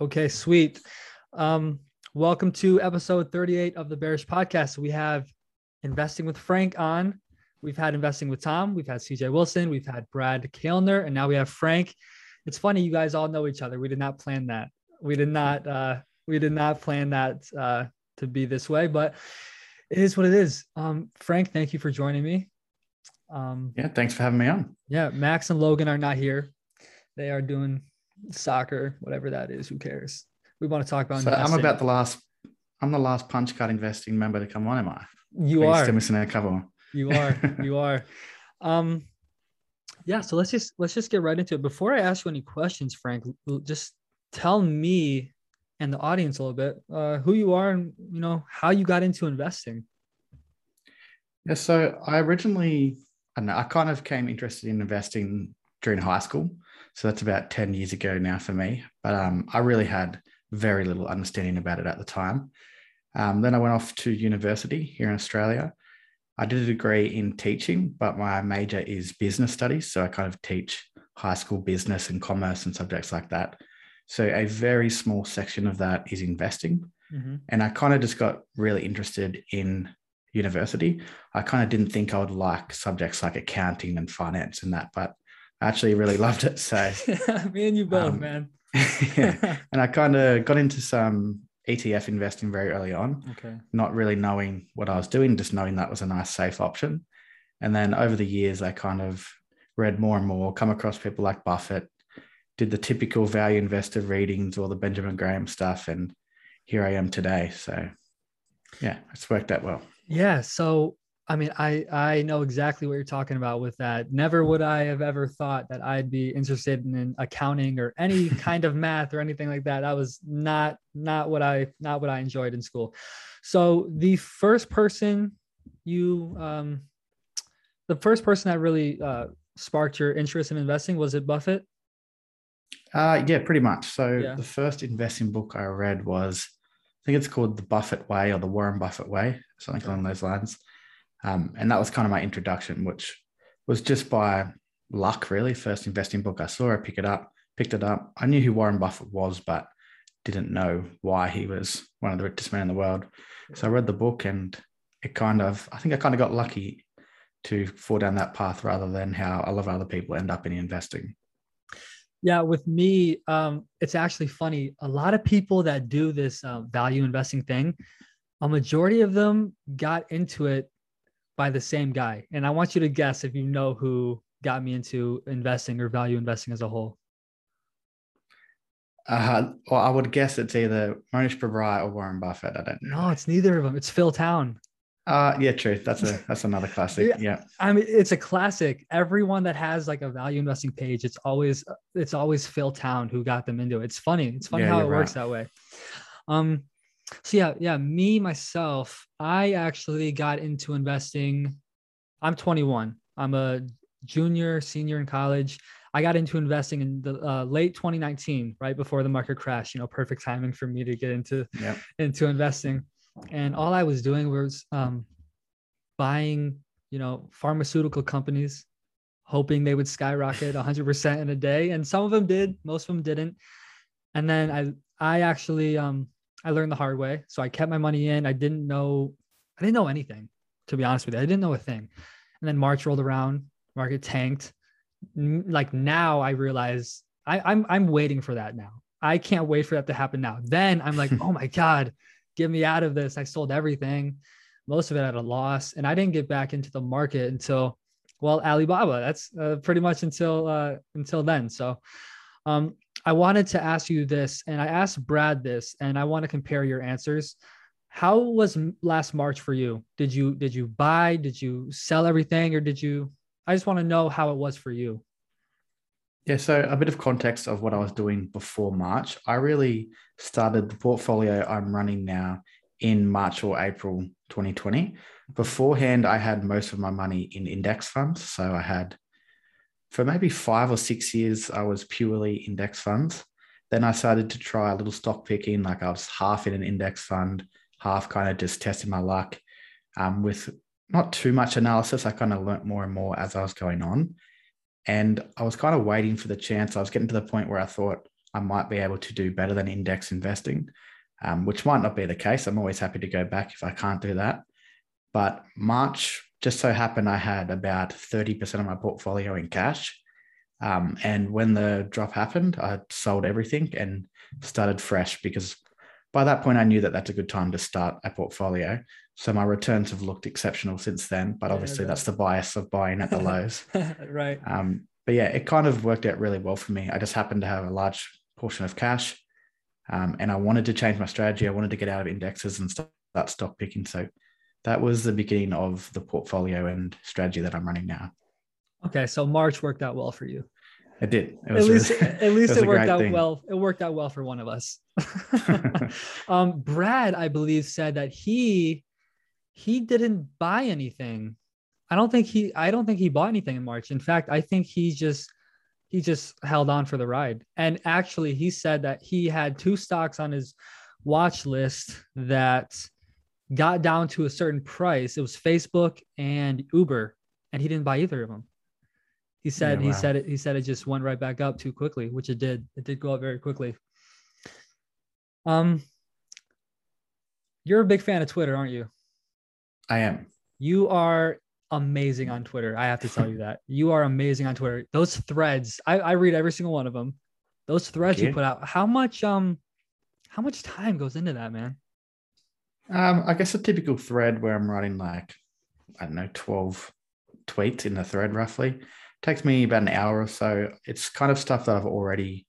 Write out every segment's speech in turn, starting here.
Okay, sweet. Um, welcome to episode 38 of the Bearish Podcast. We have investing with Frank on. We've had investing with Tom. We've had CJ Wilson. We've had Brad Kaelner, and now we have Frank. It's funny, you guys all know each other. We did not plan that. We did not. Uh, we did not plan that uh, to be this way, but it is what it is. Um, Frank, thank you for joining me. Um, yeah, thanks for having me on. Yeah, Max and Logan are not here. They are doing soccer, whatever that is. Who cares? We want to talk about. So investing. I'm about the last. I'm the last punch card investing member to come on. Am I? You are. Still missing a couple. You are. you are. Um, yeah. So let's just let's just get right into it. Before I ask you any questions, Frank, just tell me and the audience a little bit uh, who you are and you know how you got into investing. Yeah. So I originally, I don't know, I kind of came interested in investing during high school. So that's about 10 years ago now for me. But um, I really had very little understanding about it at the time. Um, then I went off to university here in Australia. I did a degree in teaching, but my major is business studies. So I kind of teach high school business and commerce and subjects like that. So a very small section of that is investing. Mm-hmm. And I kind of just got really interested in university. I kind of didn't think I would like subjects like accounting and finance and that, but actually really loved it. So me and you both, um, man. yeah. And I kind of got into some ETF investing very early on. Okay. Not really knowing what I was doing, just knowing that was a nice safe option. And then over the years, I kind of read more and more, come across people like Buffett, did the typical value investor readings or the Benjamin Graham stuff. And here I am today. So yeah, it's worked out well. Yeah. So I mean, I I know exactly what you're talking about with that. Never would I have ever thought that I'd be interested in accounting or any kind of math or anything like that. That was not not what I not what I enjoyed in school. So the first person you um the first person that really uh, sparked your interest in investing was it Buffett? Uh yeah, pretty much. So yeah. the first investing book I read was I think it's called The Buffett Way or The Warren Buffett Way, something along those lines. Um, and that was kind of my introduction, which was just by luck, really. First investing book I saw, I pick it up, picked it up. I knew who Warren Buffett was, but didn't know why he was one of the richest men in the world. So I read the book and it kind of, I think I kind of got lucky to fall down that path rather than how a lot of other people end up in investing. Yeah, with me, um, it's actually funny. A lot of people that do this uh, value investing thing, a majority of them got into it by the same guy. And I want you to guess if you know who got me into investing or value investing as a whole. Uh, well, I would guess it's either Mohnish Pabrai or Warren Buffett. I don't know. No, it's neither of them. It's Phil Town. Uh, yeah, true. That's a that's another classic. Yeah. yeah. I mean, it's a classic. Everyone that has like a value investing page, it's always it's always Phil Town who got them into it. It's funny. It's funny yeah, how it right. works that way. Um, so yeah, yeah, me myself, I actually got into investing. I'm 21. I'm a junior, senior in college. I got into investing in the uh, late 2019, right before the market crash. You know, perfect timing for me to get into yep. into investing. And all I was doing was um, buying, you know, pharmaceutical companies, hoping they would skyrocket 100% in a day. And some of them did, most of them didn't. And then I I actually um, I learned the hard way. So I kept my money in. I didn't know, I didn't know anything, to be honest with you. I didn't know a thing. And then March rolled around, market tanked. Like now I realize I, I'm I'm waiting for that now. I can't wait for that to happen now. Then I'm like, oh my God, get me out of this. I sold everything, most of it at a loss. And I didn't get back into the market until, well, Alibaba. That's uh, pretty much until uh, until then. So um, I wanted to ask you this, and I asked Brad this, and I want to compare your answers. How was last March for you? Did you did you buy? Did you sell everything, or did you? I just want to know how it was for you. Yeah, so a bit of context of what I was doing before March. I really started the portfolio I'm running now in March or April 2020. Beforehand, I had most of my money in index funds. So I had for maybe five or six years, I was purely index funds. Then I started to try a little stock picking, like I was half in an index fund, half kind of just testing my luck um, with not too much analysis. I kind of learnt more and more as I was going on. And I was kind of waiting for the chance. I was getting to the point where I thought I might be able to do better than index investing, um, which might not be the case. I'm always happy to go back if I can't do that. But March just so happened I had about 30% of my portfolio in cash. Um, and when the drop happened, I sold everything and started fresh because by that point I knew that that's a good time to start a portfolio. So my returns have looked exceptional since then, but obviously yeah, that's the bias of buying at the lows. right. Um, but yeah, it kind of worked out really well for me. I just happened to have a large portion of cash, um, and I wanted to change my strategy. I wanted to get out of indexes and start stock picking. So that was the beginning of the portfolio and strategy that I'm running now. Okay, so March worked out well for you. It did. It at least, really, at least it, it worked out thing. well. It worked out well for one of us. um, Brad, I believe, said that he he didn't buy anything. I don't think he I don't think he bought anything in March. In fact, I think he just he just held on for the ride. And actually, he said that he had two stocks on his watch list that got down to a certain price. It was Facebook and Uber, and he didn't buy either of them. He said yeah, wow. he said it he said it just went right back up too quickly, which it did. It did go up very quickly. Um you're a big fan of Twitter, aren't you? I am. You are amazing on Twitter. I have to tell you that. You are amazing on Twitter. Those threads, I, I read every single one of them. Those threads you. you put out, how much um how much time goes into that, man? Um, I guess a typical thread where I'm writing like, I don't know, 12 tweets in the thread roughly. It takes me about an hour or so. It's kind of stuff that I've already,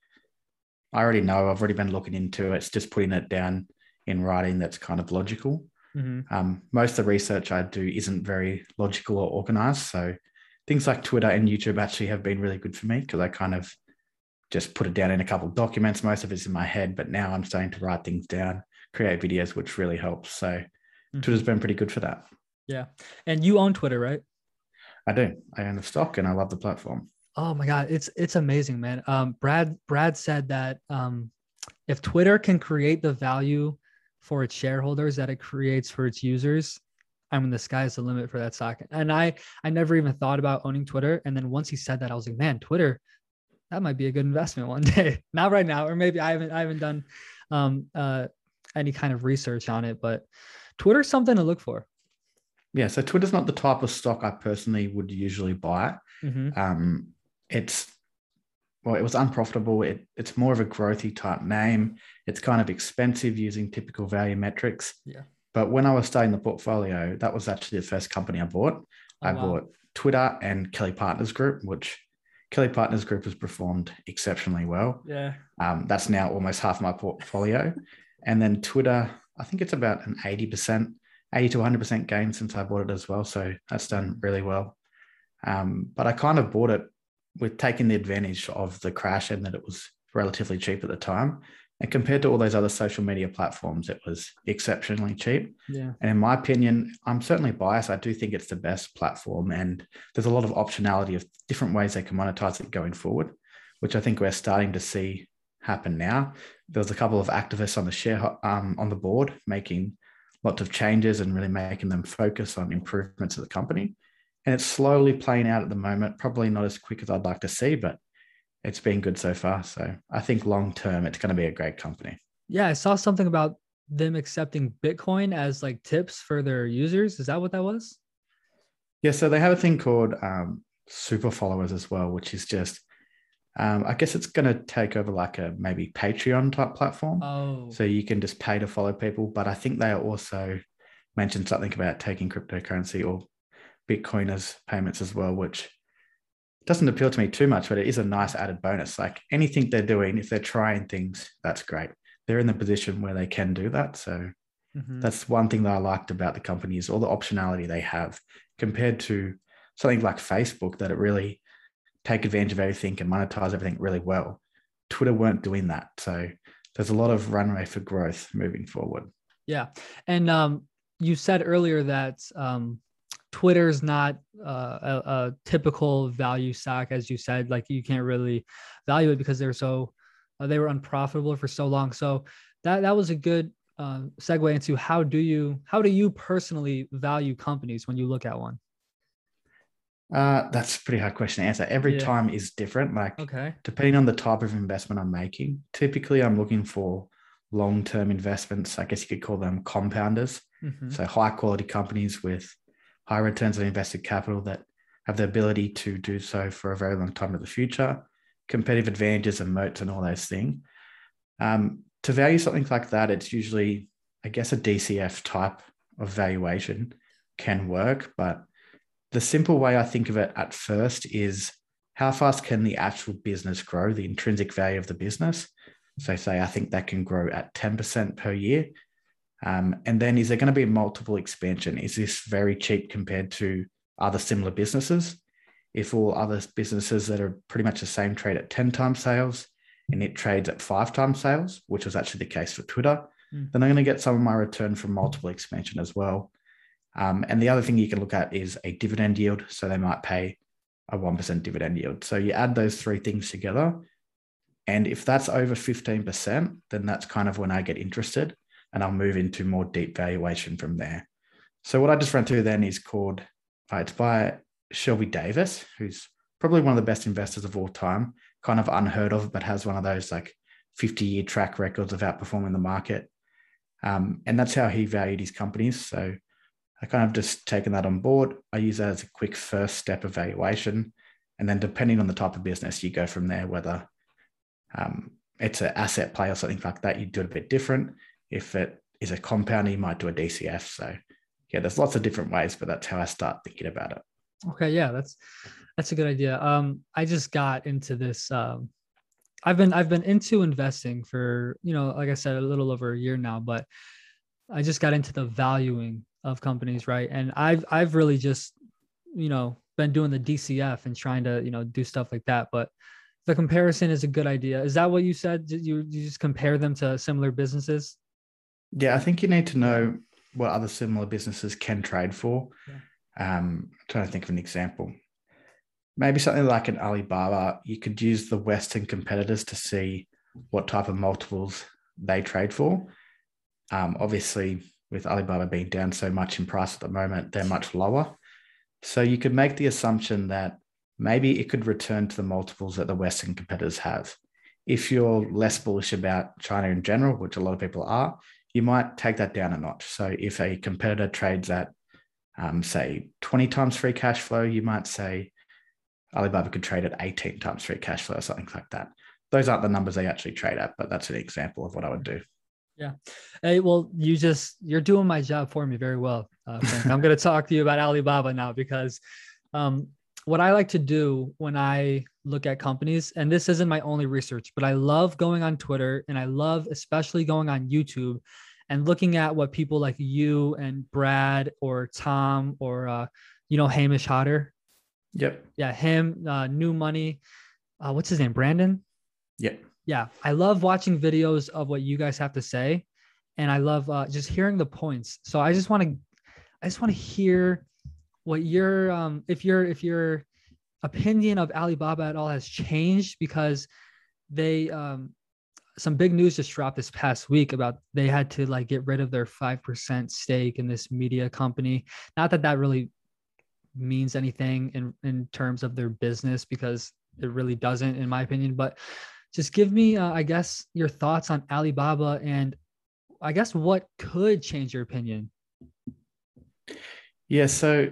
I already know. I've already been looking into. It's just putting it down in writing that's kind of logical. Mm-hmm. Um, most of the research I do isn't very logical or organized. So things like Twitter and YouTube actually have been really good for me because I kind of just put it down in a couple of documents. Most of it's in my head, but now I'm starting to write things down create videos, which really helps. So mm-hmm. Twitter's been pretty good for that. Yeah. And you own Twitter, right? I do. I own the stock and I love the platform. Oh my God. It's it's amazing, man. Um, Brad Brad said that um, if Twitter can create the value for its shareholders that it creates for its users, I mean the sky's the limit for that stock. And I I never even thought about owning Twitter. And then once he said that, I was like, man, Twitter, that might be a good investment one day. Not right now, or maybe I haven't I haven't done um uh any kind of research on it, but Twitter's something to look for. Yeah, so Twitter's not the type of stock I personally would usually buy. Mm-hmm. Um, it's well, it was unprofitable. It, it's more of a growthy type name. It's kind of expensive using typical value metrics. Yeah. But when I was starting the portfolio, that was actually the first company I bought. Oh, I wow. bought Twitter and Kelly Partners Group, which Kelly Partners Group has performed exceptionally well. Yeah. Um, that's now almost half my portfolio. And then Twitter, I think it's about an 80%, 80 to 100% gain since I bought it as well. So that's done really well. Um, but I kind of bought it with taking the advantage of the crash and that it was relatively cheap at the time. And compared to all those other social media platforms, it was exceptionally cheap. Yeah. And in my opinion, I'm certainly biased. I do think it's the best platform. And there's a lot of optionality of different ways they can monetize it going forward, which I think we're starting to see happen now. There was a couple of activists on the share um, on the board making lots of changes and really making them focus on improvements of the company. And it's slowly playing out at the moment. Probably not as quick as I'd like to see, but it's been good so far. So I think long term, it's going to be a great company. Yeah, I saw something about them accepting Bitcoin as like tips for their users. Is that what that was? Yeah, so they have a thing called um, super followers as well, which is just um, I guess it's going to take over like a maybe Patreon type platform. Oh. So you can just pay to follow people. But I think they also mentioned something about taking cryptocurrency or Bitcoin as payments as well, which doesn't appeal to me too much, but it is a nice added bonus. Like anything they're doing, if they're trying things, that's great. They're in the position where they can do that. So mm-hmm. that's one thing that I liked about the company is all the optionality they have compared to something like Facebook that it really take advantage of everything and monetize everything really well. Twitter weren't doing that. So there's a lot of runway for growth moving forward. Yeah. And um, you said earlier that um, is not uh, a, a, typical value stock, as you said, like you can't really value it because they're so, uh, they were unprofitable for so long. So that, that was a good uh, segue into how do you, how do you personally value companies when you look at one? Uh, that's a pretty hard question to answer. Every Yeah. time is different. Like Okay. depending on the type of investment I'm making, typically I'm looking for long-term investments. I guess you could call them compounders. Mhm. So high quality companies with high returns on invested capital that have the ability to do so for a very long time in the future, competitive advantages and moats and all those things. Um, to value something like that, it's usually, I guess, a DCF type of valuation can work. But the simple way I think of it at first is how fast can the actual business grow, the intrinsic value of the business? So, say I think that can grow at 10% per year. Um, and then is there going to be multiple expansion? Is this very cheap compared to other similar businesses? If all other businesses that are pretty much the same trade at 10 times sales and it trades at five times sales, which was actually the case for Twitter, Mm. then I'm going to get some of my return from multiple expansion as well. Um, and the other thing you can look at is a dividend yield. So they might pay a 1% dividend yield. So you add those three things together. And if that's over 15%, then that's kind of when I get interested and I'll move into more deep valuation from there. So what I just ran through then is called, uh, it's by Shelby Davis, who's probably one of the best investors of all time, kind of unheard of, but has one of those like 50 year track records of outperforming the market. Um, and that's how he valued his companies. So I kind of just taken that on board. I use that as a quick first step evaluation. And then depending on the type of business, you go from there, whether um, it's an asset play or something like that, you do it a bit different. If it is a compounder, you might do a DCF. So yeah, there's lots of different ways, but that's how I start thinking about it. Okay, yeah, that's that's a good idea. Um, I just got into this. Um, I've been I've been into investing for you know, like I said, a little over a year now, but I just got into the valuing of companies, right? And I've I've really just you know been doing the DCF and trying to you know do stuff like that. But the comparison is a good idea. Is that what you said? Did you you just compare them to similar businesses? Yeah, I think you need to know what other similar businesses can trade for. Um, I'm trying to think of an example. Maybe something like an Alibaba, you could use the Western competitors to see what type of multiples they trade for. Um, obviously, with Alibaba being down so much in price at the moment, they're much lower. So you could make the assumption that maybe it could return to the multiples that the Western competitors have. If you're less bullish about China in general, which a lot of people are, you might take that down a notch. So if a competitor trades at, um, say, 20 times free cash flow, you might say Alibaba could trade at 18 times free cash flow or something like that. Those aren't the numbers they actually trade at, but that's an example of what I would do. Yeah. Hey, well, you just you're doing my job for me very well. Uh, Frank. I'm going to talk to you about Alibaba now because um, what I like to do when I look at companies, and this isn't my only research, but I love going on Twitter and I love especially going on YouTube and looking at what people like you and Brad or Tom or uh, you know Hamish Hodder. Yep. Yeah, him. Uh, New Money. Uh, what's his name? Brandon. Yep. Yeah, I love watching videos of what you guys have to say, and I love uh, just hearing the points. So I just want to, I just want to hear what your um if your if your opinion of Alibaba at all has changed because they um some big news just dropped this past week about they had to like get rid of their 5% stake in this media company. Not that that really means anything in in terms of their business because it really doesn't in my opinion, but just give me uh, I guess your thoughts on Alibaba and I guess what could change your opinion. Yeah, so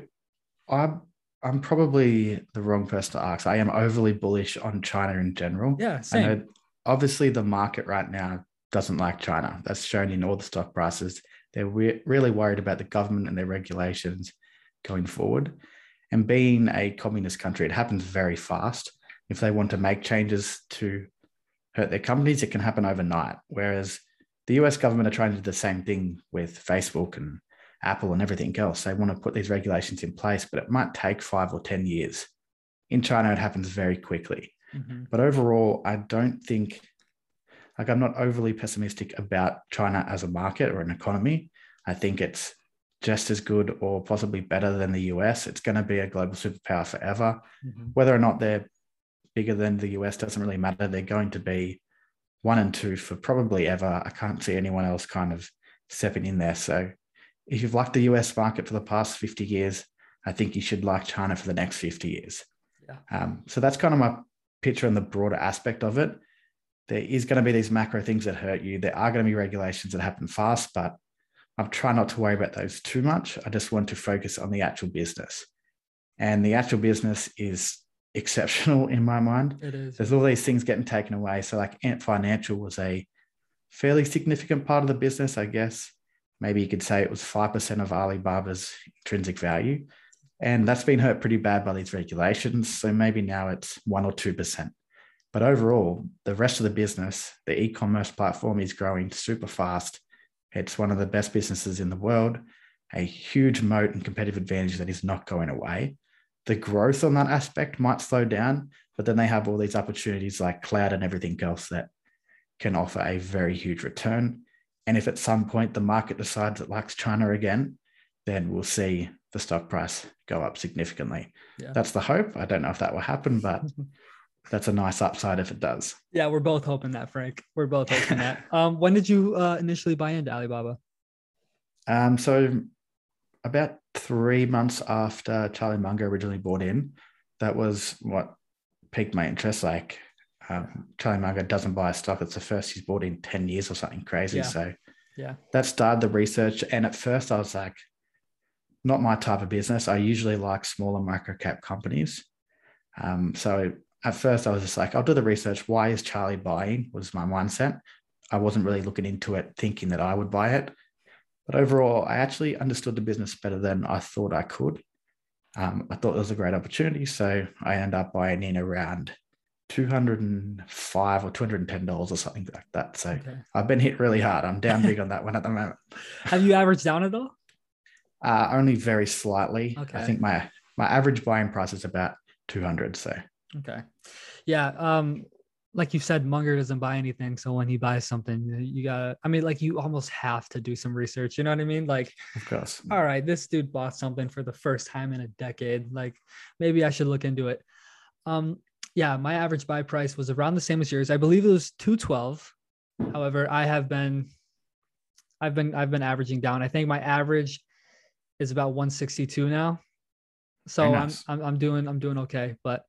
I'm I'm probably the wrong person to ask. I am overly bullish on China in general. Yeah, I same. know obviously the market right now doesn't like China. That's shown in all the stock prices. They're re- really worried about the government and their regulations going forward. And being a communist country, it happens very fast. If they want to make changes to hurt their companies, it can happen overnight. Whereas the US government are trying to do the same thing with Facebook and Apple and everything else. They want to put these regulations in place, but it might take five or 10 years. In China, it happens very quickly. Mhm. But overall, I don't think, like, I'm not overly pessimistic about China as a market or an economy. I think it's just as good or possibly better than the US. It's going to be a global superpower forever. Mhm. Whether or not they're bigger than the US doesn't really matter. They're going to be one and two for probably ever. I can't see anyone else kind of stepping in there. So if you've liked the US market for the past 50 years, I think you should like China for the next 50 years. Yeah. Um, so that's kind of my picture on the broader aspect of it. There is going to be these macro things that hurt you. There are going to be regulations that happen fast, but I'm trying not to worry about those too much. I just want to focus on the actual business. And the actual business is exceptional in my mind. It is. There's all these things getting taken away. So, like Ant Financial was a fairly significant part of the business, I guess. Maybe you could say it was 5% of Alibaba's intrinsic value. And that's been hurt pretty bad by these regulations. So maybe now it's one or 2%. But overall, the rest of the business, the e commerce platform is growing super fast. It's one of the best businesses in the world, a huge moat and competitive advantage that is not going away. The growth on that aspect might slow down, but then they have all these opportunities like cloud and everything else that can offer a very huge return. And if at some point the market decides it likes China again, then we'll see the stock price go up significantly. Yeah. That's the hope. I don't know if that will happen, but that's a nice upside if it does. Yeah, we're both hoping that, Frank. We're both hoping that. Um, when did you uh, initially buy into Alibaba? Um, so about three months after Charlie Munger originally bought in, that was what piqued my interest. Like um, Charlie Munger doesn't buy a stock; it's the first he's bought in ten years or something crazy. Yeah. So yeah, that started the research. And at first, I was like, not my type of business. I usually like smaller micro cap companies. Um, so at first, I was just like, I'll do the research. Why is Charlie buying? Was my mindset. I wasn't really looking into it, thinking that I would buy it. But overall, I actually understood the business better than I thought I could. Um, I thought it was a great opportunity. So I ended up buying in around 205 or 210 dollars or something like that. So okay. I've been hit really hard. I'm down big on that one at the moment. Have you averaged down at all? Uh, only very slightly. Okay. I think my my average buying price is about 200. So okay, yeah. Um, like you said, Munger doesn't buy anything. So when he buys something, you gotta. I mean, like you almost have to do some research. You know what I mean? Like, of course. All right, this dude bought something for the first time in a decade. Like, maybe I should look into it. Um, yeah, my average buy price was around the same as yours. I believe it was 212. However, I have been I've been I've been averaging down. I think my average is about 162 now. So nice. I'm, I'm I'm doing I'm doing okay, but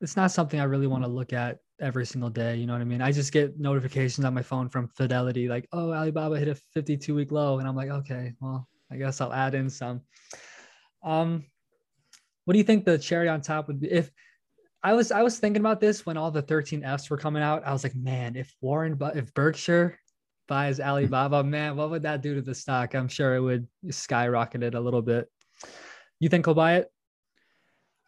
it's not something I really want to look at every single day. You know what I mean? I just get notifications on my phone from Fidelity, like, oh, Alibaba hit a 52 week low. And I'm like, okay, well, I guess I'll add in some. Um, what do you think the cherry on top would be if I was I was thinking about this when all the 13Fs were coming out. I was like, man, if Warren but if Berkshire buys Alibaba, man, what would that do to the stock? I'm sure it would skyrocket it a little bit. You think he'll buy it?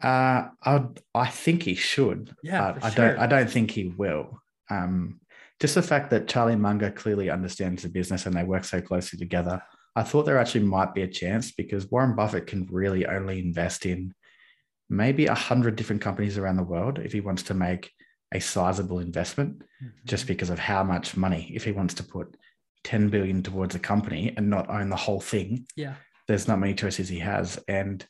Uh, I I think he should. Yeah, I sure. don't. I don't think he will. Um, just the fact that Charlie Munger clearly understands the business and they work so closely together. I thought there actually might be a chance because Warren Buffett can really only invest in maybe a hundred different companies around the world if he wants to make a sizable investment, mm-hmm. just because of how much money. If he wants to put 10 billion towards a company and not own the whole thing, yeah, there's not many choices he has. And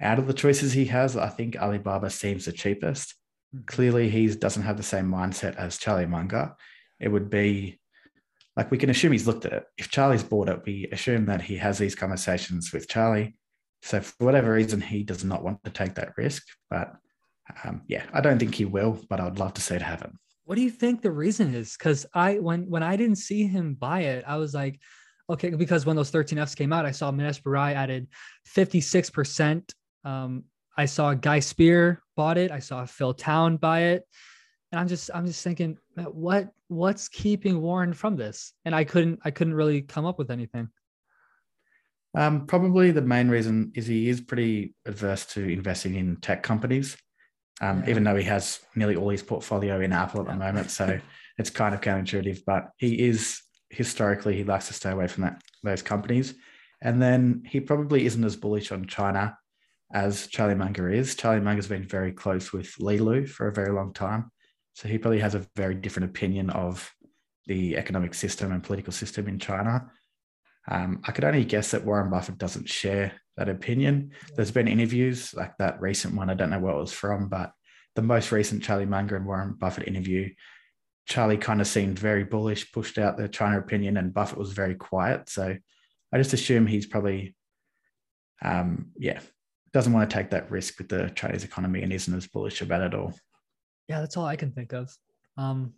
out of the choices he has, I think Alibaba seems the cheapest. Mm-hmm. Clearly, he doesn't have the same mindset as Charlie Munger. It would be like we can assume he's looked at it. If Charlie's bought it, we assume that he has these conversations with Charlie so for whatever reason, he does not want to take that risk. But um, yeah, I don't think he will, but I'd love to see it happen. What do you think the reason is? Because I when when I didn't see him buy it, I was like, okay, because when those 13Fs came out, I saw Mohnish Pabrai added 56%. Um, I saw Guy Spier bought it. I saw Phil Town buy it. And I'm just I'm just thinking, what what's keeping Warren from this? And I couldn't I couldn't really come up with anything. Um, probably the main reason is he is pretty adverse to investing in tech companies, um, yeah. even though he has nearly all his portfolio in Apple at the moment. So it's kind of counterintuitive, but he is historically, he likes to stay away from that those companies. And then he probably isn't as bullish on China as Charlie Munger is. Charlie Munger's been very close with Li Lu for a very long time. So he probably has a very different opinion of the economic system and political system in China. Um, I could only guess that Warren Buffett doesn't share that opinion. There's been interviews like that recent one. I don't know where it was from, but the most recent Charlie Munger and Warren Buffett interview, Charlie kind of seemed very bullish, pushed out the China opinion, and Buffett was very quiet. So I just assume he's probably, um, yeah, doesn't want to take that risk with the Chinese economy and isn't as bullish about it all. Yeah, that's all I can think of. Um,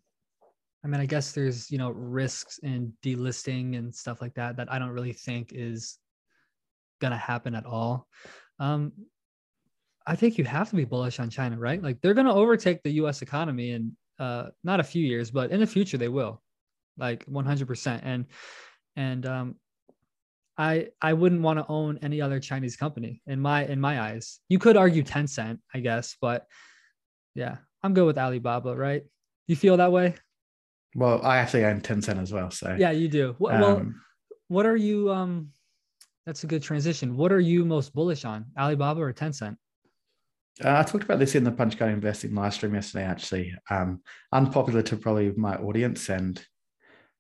I mean, I guess there's you know risks in delisting and stuff like that that I don't really think is gonna happen at all. Um, I think you have to be bullish on China, right? Like they're gonna overtake the U.S. economy in uh, not a few years, but in the future they will, like 100%. And and um, I I wouldn't want to own any other Chinese company in my in my eyes. You could argue Tencent, I guess, but yeah, I'm good with Alibaba, right? You feel that way? Well, I actually own Tencent as well. So yeah, you do. Well, um, well, what are you? Um, that's a good transition. What are you most bullish on, Alibaba or Tencent? Uh, I talked about this in the Punch Card Investing live stream yesterday. Actually, um, unpopular to probably my audience and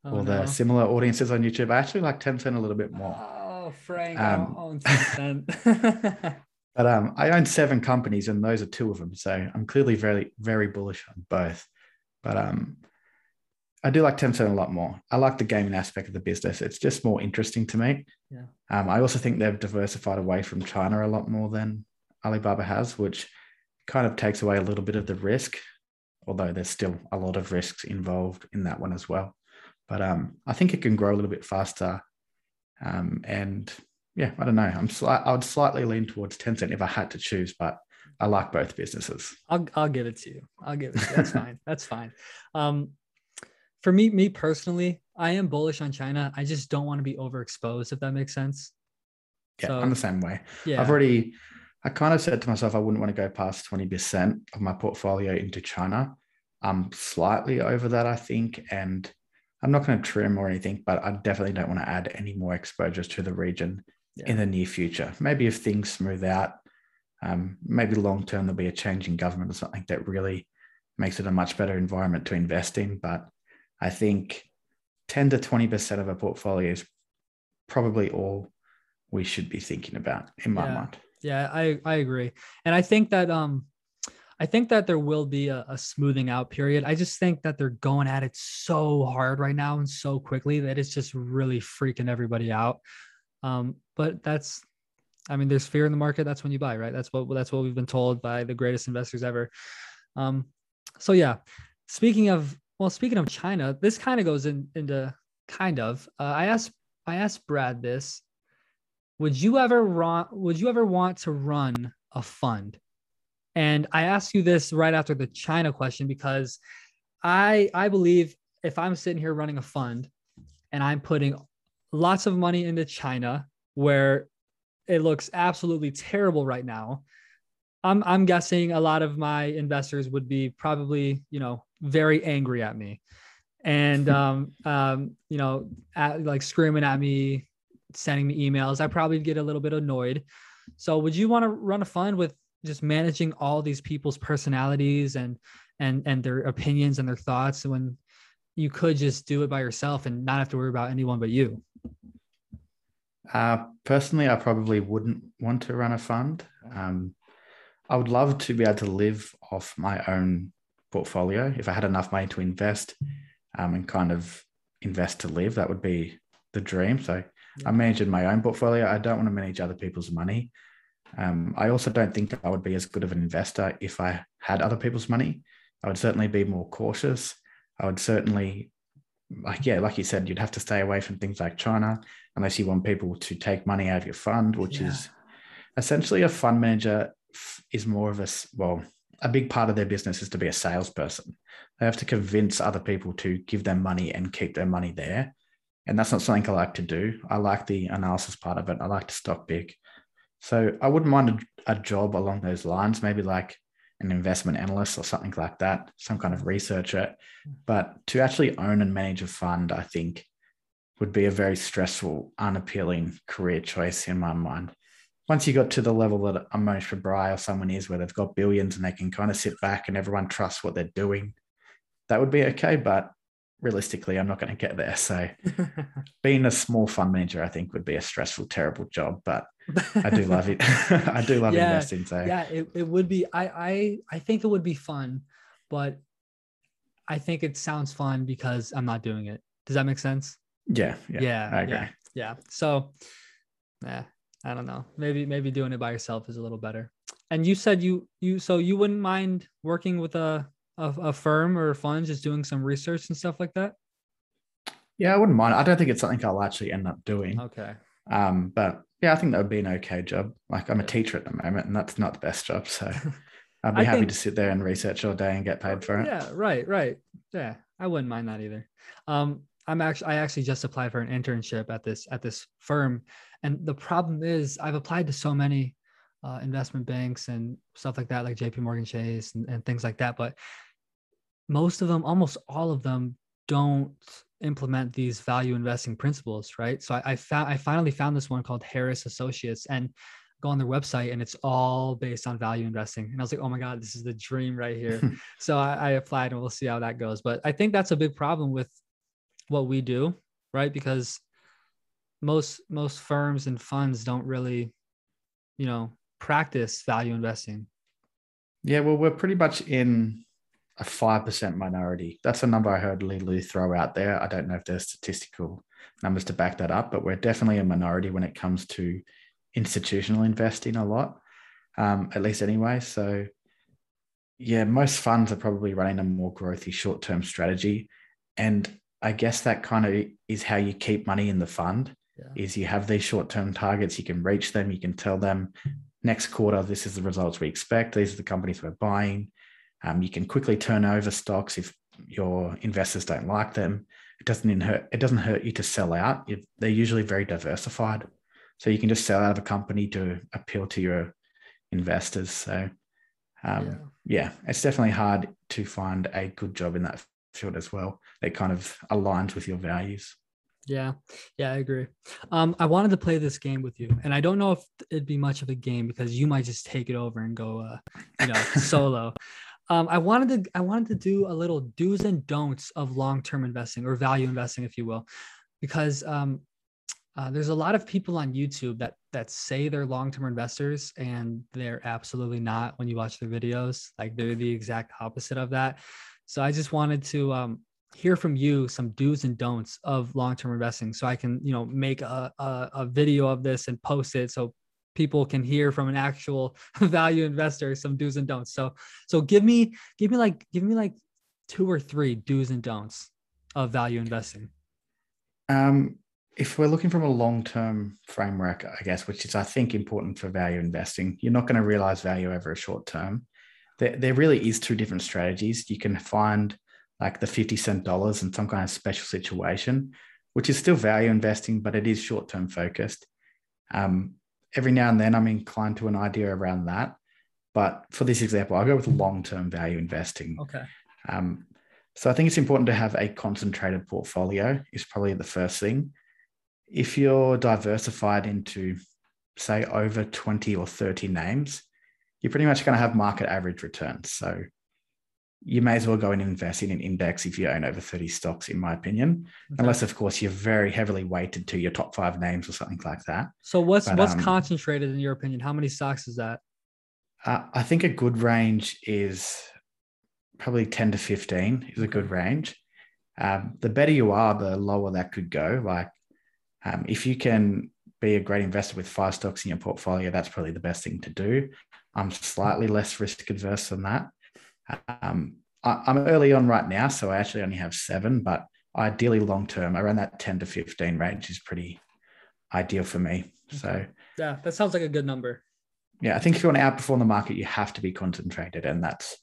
oh, or no. the similar audiences on YouTube. I actually like Tencent a little bit more. Oh, Frank, um, I own Tencent. but um, I own seven companies, and those are two of them. So I'm clearly very, very bullish on both. But um, I do like Tencent a lot more. I like the gaming aspect of the business. It's just more interesting to me. Yeah. Um, I also think they've diversified away from China a lot more than Alibaba has, which kind of takes away a little bit of the risk, although there's still a lot of risks involved in that one as well. But um, I think it can grow a little bit faster. Um, and yeah, I don't know. I'm sli- I would slightly lean towards Tencent if I had to choose, but I like both businesses. I'll I'll give it to you. I'll give it to you. That's fine. That's fine. Um, for me, me personally, I am bullish on China. I just don't want to be overexposed, if that makes sense. Yeah, so, I'm the same way. Yeah. I've already, I kind of said to myself, I wouldn't want to go past 20% of my portfolio into China. I'm slightly over that, I think. And I'm not going to trim or anything, but I definitely don't want to add any more exposures to the region yeah. in the near future. Maybe if things smooth out, um, maybe long term, there'll be a change in government or something that really makes it a much better environment to invest in. But I think 10 to 20% of a portfolio is probably all we should be thinking about in my yeah. mind. Yeah, I, I agree. And I think that um I think that there will be a, a, smoothing out period. I just think that they're going at it so hard right now and so quickly that it's just really freaking everybody out. Um, but that's I mean, there's fear in the market. That's when you buy, right? That's what that's what we've been told by the greatest investors ever. Um, so yeah, speaking of well, speaking of China, this kind of goes in, into kind of. Uh, I asked I asked Brad this. Would you ever run? Would you ever want to run a fund? And I ask you this right after the China question because I I believe if I'm sitting here running a fund and I'm putting lots of money into China where it looks absolutely terrible right now, I'm I'm guessing a lot of my investors would be probably, you know, very angry at me and um, um, you know, at, like screaming at me, sending me emails. I probably get a little bit annoyed. So, would you want to run a fund with just managing all these people's personalities and and and their opinions and their thoughts when you could just do it by yourself and not have to worry about anyone but you? Uh, personally, I probably wouldn't want to run a fund. Um, I would love to be able to live off my own portfolio. If I had enough money to invest um, and kind of invest to live, that would be the dream. So yeah. I'm managing my own portfolio. I don't want to manage other people's money. Um, I also don't think I would be as good of an investor if I had other people's money. I would certainly be more cautious. I would certainly, like, yeah, like you said, you'd have to stay away from things like China unless you want people to take money out of your fund, which yeah. is essentially a fund manager is more of a, well, a big part of their business is to be a salesperson. They have to convince other people to give them money and keep their money there. And that's not something I like to do. I like the analysis part of it. I like to stock pick. So I wouldn't mind a, a job along those lines, maybe like an investment analyst or something like that, some kind of researcher. But to actually own and manage a fund, I think would be a very stressful, unappealing career choice in my mind once you got to the level that a Mohnish Pabrai or someone is, where they've got billions and they can kind of sit back and everyone trusts what they're doing, that would be okay. But realistically, I'm not going to get there. So being a small fund manager, I think, would be a stressful, terrible job. But I do love it. I do love yeah, investing. So yeah, it, it would be. I I I think it would be fun, but I think it sounds fun because I'm not doing it. Does that make sense? Yeah. Yeah. Yeah. I agree. Yeah. yeah. So, yeah, I don't know. Maybe maybe doing it by yourself is a little better. And you said you you so you wouldn't mind working with a a, a firm or a fund, just doing some research and stuff like that. Yeah, I wouldn't mind. I don't think it's something I'll actually end up doing. Okay. Um, but yeah, I think that would be an okay job. Like I'm a teacher at the moment, and that's not the best job. So I'd be happy think, to sit there and research all day and get paid for it. Yeah, right, right. Yeah, I wouldn't mind that either. Um, I'm actually I actually just applied for an internship at this at this firm, and the problem is I've applied to so many uh, investment banks and stuff like that, like JP Morgan Chase and, and things like that. But most of them, almost all of them, don't implement these value investing principles, right? So I, I found I finally found this one called Harris Associates and go on their website and it's all based on value investing. And I was like, oh my God, this is the dream right here. so I, I applied and we'll see how that goes. But I think that's a big problem with what we do, right? Because most most firms and funds don't really, you know, practice value investing. Yeah, well, we're pretty much in a 5% minority. That's a number I heard Li Lu throw out there. I don't know if there's statistical numbers to back that up, but we're definitely a minority when it comes to institutional investing a lot, um, at least anyway. So, yeah, most funds are probably running a more growthy short term strategy. And I guess that kind of is how you keep money in the fund. Yeah. Is you have these short term targets, you can reach them, you can tell them next quarter, this is the results we expect, these are the companies we're buying um, you can quickly turn over stocks if your investors don't like them. It doesn't hurt. It doesn't hurt you to sell out. they're usually very diversified, so you can just sell out of a company to appeal to your investors. So, um, yeah. yeah, it's definitely hard to find a good job in that field as well. That kind of aligns with your values. Yeah, yeah, I agree. Um, I wanted to play this game with you, and I don't know if it'd be much of a game because you might just take it over and go, uh, you know, solo. Um, I wanted to I wanted to do a little do's and don'ts of long-term investing or value investing, if you will, because um, uh, there's a lot of people on YouTube that that say they're long-term investors and they're absolutely not when you watch their videos. Like they're the exact opposite of that. So I just wanted to um, hear from you some do's and don'ts of long-term investing, so I can you know make a, a, a video of this and post it so people can hear from an actual value investor some do's and don'ts. So so give me give me like give me like two or three do's and don'ts of value investing. Um, if we're looking from a long-term framework, I guess, which is I think important for value investing, you're not going to realize value over a short term. There, there really is two different strategies. You can find like the 50 cent dollars in some kind of special situation, which is still value investing, but it is short-term focused. Um, every now and then I'm inclined to an idea around that. But for this example, I'll go with long term value investing. Okay. Um, so I think it's important to have a concentrated portfolio, is probably the first thing. If you're diversified into, say, over 20 or 30 names, you're pretty much going to have market average returns. So you may as well go and invest in an index if you own over 30 stocks, in my opinion, okay. unless, of course, you're very heavily weighted to your top five names or something like that. So, what's but, what's um, concentrated in your opinion? How many stocks is that? Uh, I think a good range is probably 10 to 15 is a good range. Um, the better you are, the lower that could go. Like, um, if you can be a great investor with five stocks in your portfolio, that's probably the best thing to do. I'm slightly less risk adverse than that. Um, I, am early on right now, so I actually only have seven, but ideally long term, around that 10 to 15 range is pretty ideal for me. So, yeah, that sounds like a good number. Yeah, I think if you want to outperform the market, you have to be concentrated, and that's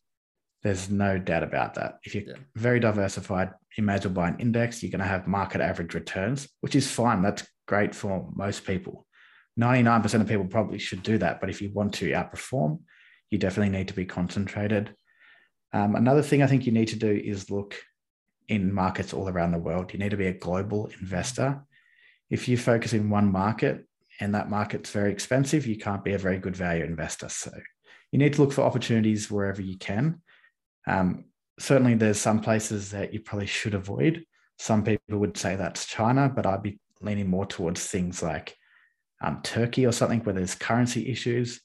there's no doubt about that. If you're yeah. very diversified, you may as well buy an index. You're going to have market average returns, which is fine. That's great for most people. 99% of people probably should do that. But if you want to outperform, you definitely need to be concentrated. Um, another thing I think you need to do is look in markets all around the world. You need to be a global investor. If you focus in one market and that market's very expensive, you can't be a very good value investor. So you need to look for opportunities wherever you can. Um, certainly, there's some places that you probably should avoid. Some people would say that's China, but I'd be leaning more towards things like um, Turkey or something where there's currency issues.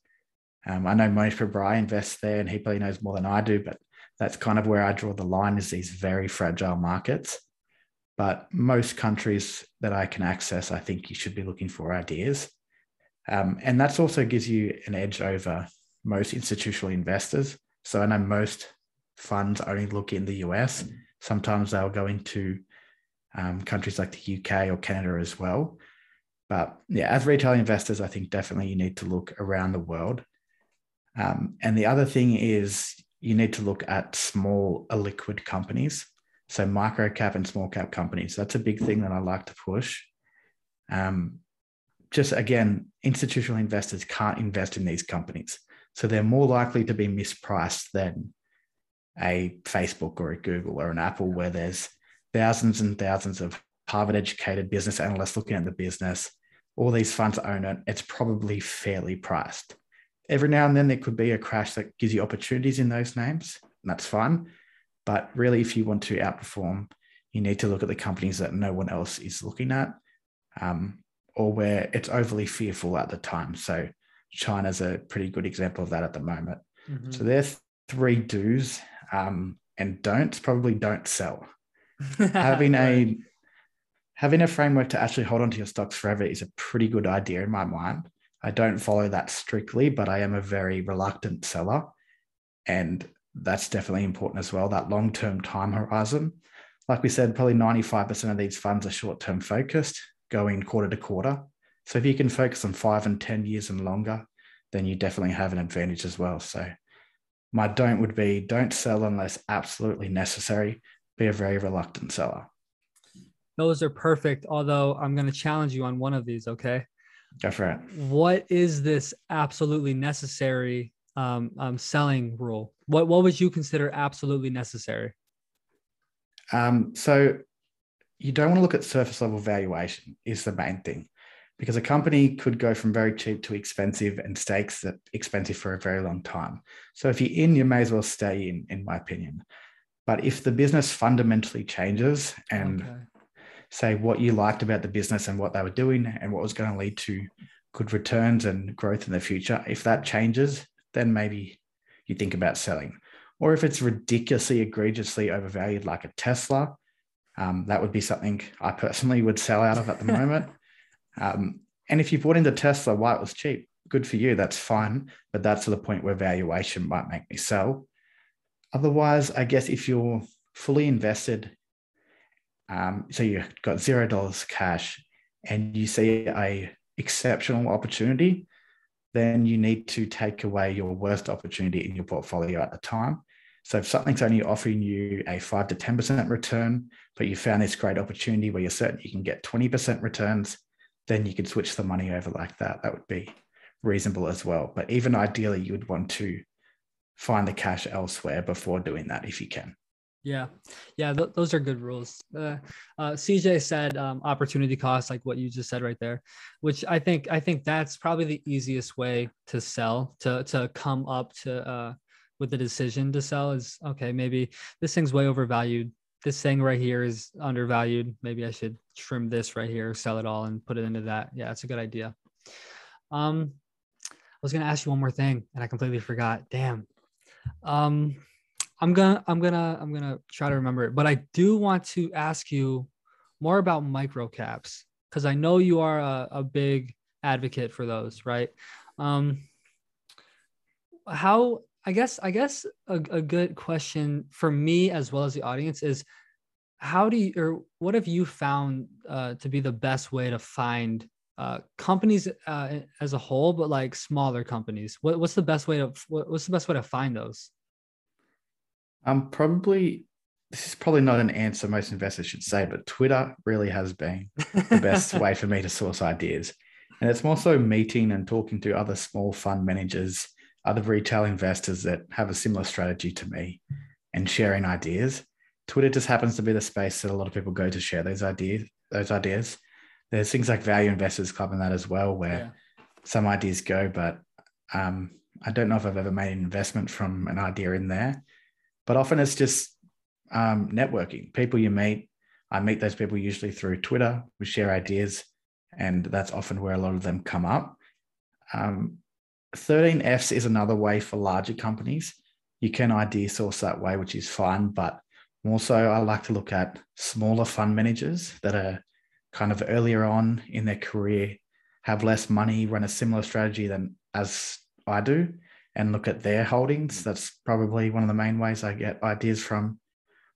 Um, I know Mohnish Pabrai invests there, and he probably knows more than I do, but that's kind of where I draw the line is these very fragile markets. But most countries that I can access, I think you should be looking for ideas. Um, and that's also gives you an edge over most institutional investors. So I know most funds only look in the US. Sometimes they'll go into um, countries like the UK or Canada as well. But yeah, as retail investors, I think definitely you need to look around the world. Um, and the other thing is you need to look at small illiquid companies. So micro cap and small cap companies. That's a big thing that I like to push. Um, just again, institutional investors can't invest in these companies. So they're more likely to be mispriced than a Facebook or a Google or an Apple, where there's thousands and thousands of Harvard educated business analysts looking at the business. All these funds own it. It's probably fairly priced. Every now and then there could be a crash that gives you opportunities in those names, and that's fine. But really, if you want to outperform, you need to look at the companies that no one else is looking at, um, or where it's overly fearful at the time. So China's a pretty good example of that at the moment. Mm-hmm. So there's three do's um, and don'ts. Probably don't sell. Having a having a framework to actually hold on to your stocks forever is a pretty good idea in my mind. I don't follow that strictly, but I am a very reluctant seller. And that's definitely important as well. That long term time horizon. Like we said, probably 95% of these funds are short term focused, going quarter to quarter. So if you can focus on five and 10 years and longer, then you definitely have an advantage as well. So my don't would be don't sell unless absolutely necessary. Be a very reluctant seller. Those are perfect. Although I'm going to challenge you on one of these. Okay. Go for it. What is this absolutely necessary um, um, selling rule? What what would you consider absolutely necessary? Um, so you don't want to look at surface level valuation is the main thing because a company could go from very cheap to expensive and stakes that expensive for a very long time. So if you're in, you may as well stay in, in my opinion. But if the business fundamentally changes and okay say what you liked about the business and what they were doing and what was going to lead to good returns and growth in the future. If that changes, then maybe you think about selling. Or if it's ridiculously, egregiously overvalued, like a Tesla, um, that would be something I personally would sell out of at the moment. Um, and if you bought into Tesla while it was cheap, good for you, that's fine. But that's to the point where valuation might make me sell. Otherwise, I guess if you're fully invested um, so you've got zero dollars cash and you see a exceptional opportunity, then you need to take away your worst opportunity in your portfolio at the time. So if something's only offering you a five to 10% return, but you found this great opportunity where you're certain you can get 20% returns, then you could switch the money over like that. That would be reasonable as well. But even ideally, you would want to find the cash elsewhere before doing that if you can. Yeah, yeah, th- those are good rules. Uh, uh, CJ said um, opportunity cost, like what you just said right there, which I think I think that's probably the easiest way to sell to to come up to uh, with the decision to sell is okay. Maybe this thing's way overvalued. This thing right here is undervalued. Maybe I should trim this right here, sell it all, and put it into that. Yeah, it's a good idea. Um, I was gonna ask you one more thing, and I completely forgot. Damn. Um I'm gonna I'm gonna I'm gonna try to remember it, but I do want to ask you more about micro caps because I know you are a, a big advocate for those, right? Um, how I guess I guess a, a good question for me as well as the audience is how do you or what have you found uh, to be the best way to find uh, companies uh, as a whole, but like smaller companies? What, what's the best way to what, what's the best way to find those? Um, probably this is probably not an answer most investors should say, but Twitter really has been the best way for me to source ideas. And it's more so meeting and talking to other small fund managers, other retail investors that have a similar strategy to me and sharing ideas. Twitter just happens to be the space that a lot of people go to share those ideas. Those ideas. There's things like Value Investors Club and that as well, where yeah. some ideas go, but um, I don't know if I've ever made an investment from an idea in there but often it's just um, networking. People you meet, I meet those people usually through Twitter. We share ideas, and that's often where a lot of them come up. Um, 13Fs is another way for larger companies. You can idea source that way, which is fine. But also, I like to look at smaller fund managers that are kind of earlier on in their career, have less money, run a similar strategy than as I do, and look at their holdings. That's probably one of the main ways I get ideas from.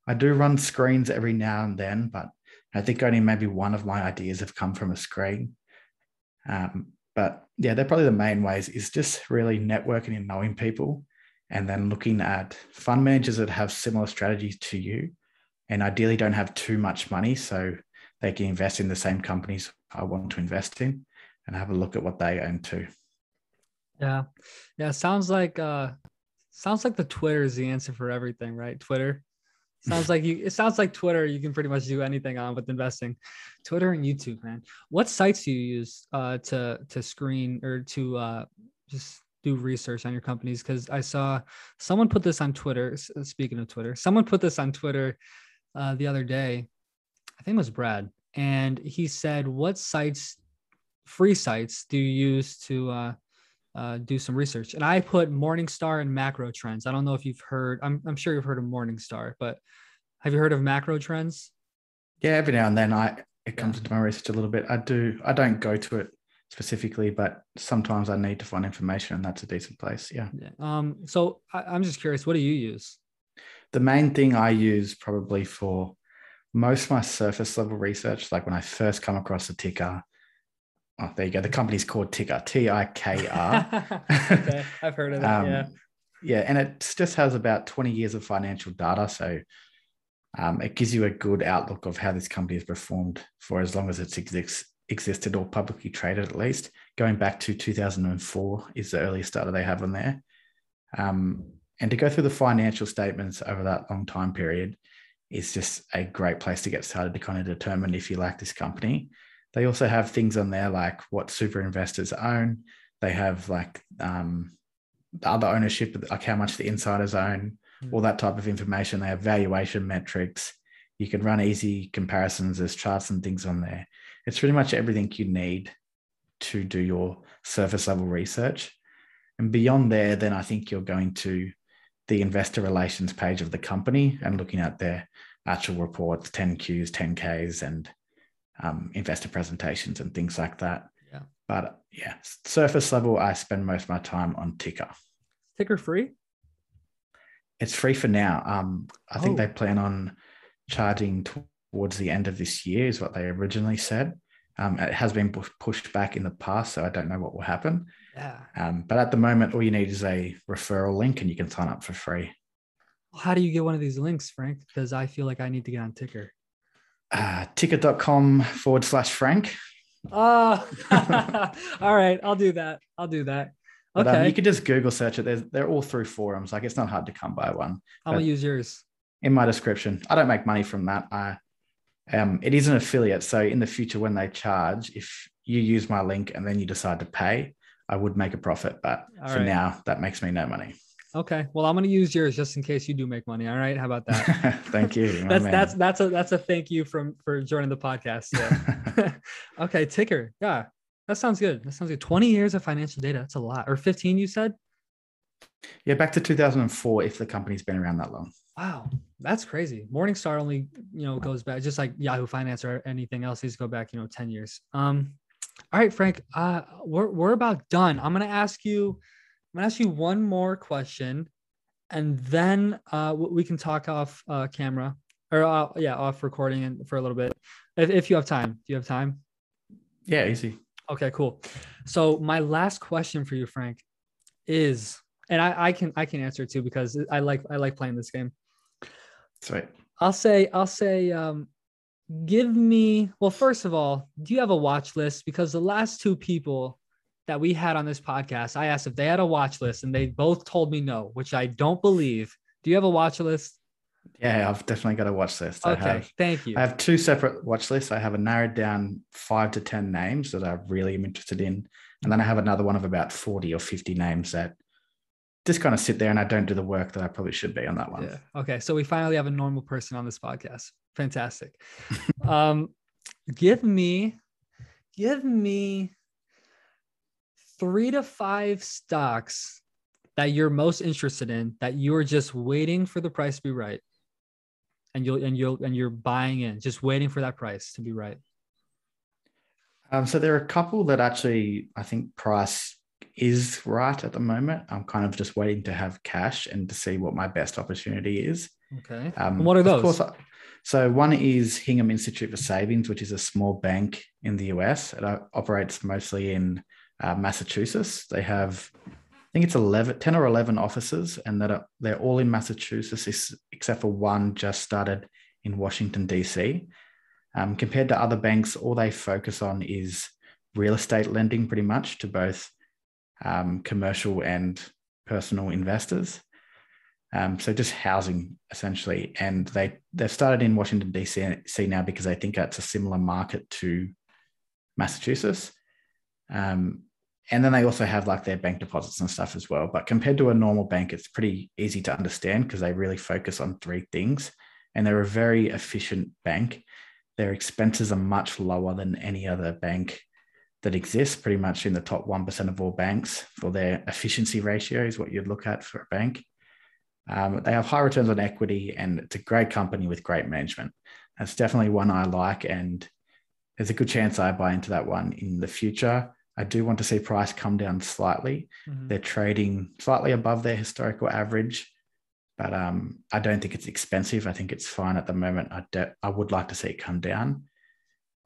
I do run screens every now and then, but I think only maybe one of my ideas have come from a screen. Um, but yeah, they're probably the main ways is just really networking and knowing people and then looking at fund managers that have similar strategies to you and ideally don't have too much money so they can invest in the same companies I want to invest in and have a look at what they own too. Yeah. Yeah. Sounds like uh sounds like the Twitter is the answer for everything, right? Twitter. Sounds like you it sounds like Twitter you can pretty much do anything on with investing. Twitter and YouTube, man. What sites do you use uh to to screen or to uh just do research on your companies? Because I saw someone put this on Twitter. Speaking of Twitter, someone put this on Twitter uh, the other day. I think it was Brad, and he said, "What sites, free sites, do you use to uh, uh, do some research?" And I put Morningstar and Macro Trends. I don't know if you've heard. I'm I'm sure you've heard of Morningstar, but have you heard of Macro Trends? Yeah, every now and then I it comes yeah. into my research a little bit. I do. I don't go to it specifically, but sometimes I need to find information, and that's a decent place. Yeah. yeah. Um. So I, am just curious, what do you use? The main thing I use probably for most of my surface level research, like when I first come across a ticker. Oh, there you go. The company's called TIKR, T I K R. Okay, I've heard of that. um, yeah. Yeah, and it just has about 20 years of financial data. So um, it gives you a good outlook of how this company has performed for as long as it's existed or publicly traded at least. Going back to 2004 is the earliest data they have on there. Um, and to go through the financial statements over that long time period is just a great place to get started to kind of determine if you like this company. They also have things on there like what super investors own. They have like um, the other ownership, like how much the insiders own, mm. all that type of information. They have valuation metrics. You can run easy comparisons. There's charts and things on there it's pretty much everything you need to do your surface level research. And beyond there, then I think you're going to the investor relations page of the company and looking at their actual reports, 10Qs, 10Ks, and um, investor presentations and things like that. Yeah. But yeah, surface level, I spend most of my time on TIKR. TIKR free? It's free for now. Um, I oh. think they plan on charging towards the end of this year, is what they originally said. Um, it has been pushed back in the past, so I don't know what will happen. Yeah. Um, but at the moment, all you need is a referral link and you can sign up for free. How do you get one of these links, Frank? Because I feel like I need to get on TIKR. Uh, tikr.com forward slash Frank. Oh, all right. I'll do that. I'll do that. Okay. But, um, you can just Google search it. They're, they're all through forums. Like it's not hard to come by one. I'm going to use yours. In my description, I don't make money from that. I um, it is an affiliate. So in the future, when they charge, if you use my link and then you decide to pay, I would make a profit. But all for right. now, that makes me no money. Okay. Well, I'm going to use yours just in case you do make money. All right. How about that? thank you. that's that's that's a that's a thank you from for joining the podcast. Yeah. okay. TIKR. Yeah. That sounds good. That sounds good. 20 years of financial data. That's a lot. Or 15, you said? Yeah, back to 2004 if the company's been around that long. Wow, that's crazy. Morningstar only, you know, goes back just like Yahoo Finance or anything else. These go back, you know, 10 years. Um, all right, Frank, uh, we're, we're about done. I'm going to ask you, I'm going to ask you one more question and then uh, we can talk off uh, camera or uh, yeah, off recording and for a little bit. If, if you have time, do you have time? Yeah, easy. Okay, cool. So my last question for you, Frank, is, and I, I can I can answer it too because I like I like playing this game. Sweet. I'll say, I'll say, um, give me, well, first of all, do you have a watch list? Because the last two people that we had on this podcast, I asked if they had a watch list and they both told me no, which I don't believe. Do you have a watch list? Yeah, I've definitely got a watch list. Okay, I have, thank you. I have two separate watch lists. I have a narrowed down five to 10 names that I really am interested in. And then I have another one of about 40 or 50 names that just kind of sit there and I don't do the work that I probably should be on that one. Yeah. Okay. So we finally have a normal person on this podcast. Fantastic. um, give me, give me three to five stocks that you're most interested in that you're just waiting for the price to be right. And you'll and you'll and you're buying in, just waiting for that price to be right. Um, so there are a couple that actually I think price is right at the moment. I'm kind of just waiting to have cash and to see what my best opportunity is. Okay. Um, what are those? Of course, so one is Hingham Institute for Savings, which is a small bank in the US. It operates mostly in uh, Massachusetts. They have, I think it's 11, 10 or 11 offices, and that are, they're all in Massachusetts, except for one just started in Washington, D.C. Um, compared to other banks, all they focus on is real estate lending pretty much to both um, commercial and personal investors. Um, so just housing essentially, and they they've started in Washington D.C. now because they think that's a similar market to Massachusetts. Um, and then they also have like their bank deposits and stuff as well. But compared to a normal bank, it's pretty easy to understand because they really focus on three things, and they're a very efficient bank. Their expenses are much lower than any other bank that exists, pretty much in the top 1% of all banks for their efficiency ratio, is what you'd look at for a bank. Um, they have high returns on equity and it's a great company with great management. That's definitely one I like. And there's a good chance I buy into that one in the future. I do want to see price come down slightly. Mm-hmm. They're trading slightly above their historical average, but um, I don't think it's expensive. I think it's fine at the moment. I, de- I would like to see it come down.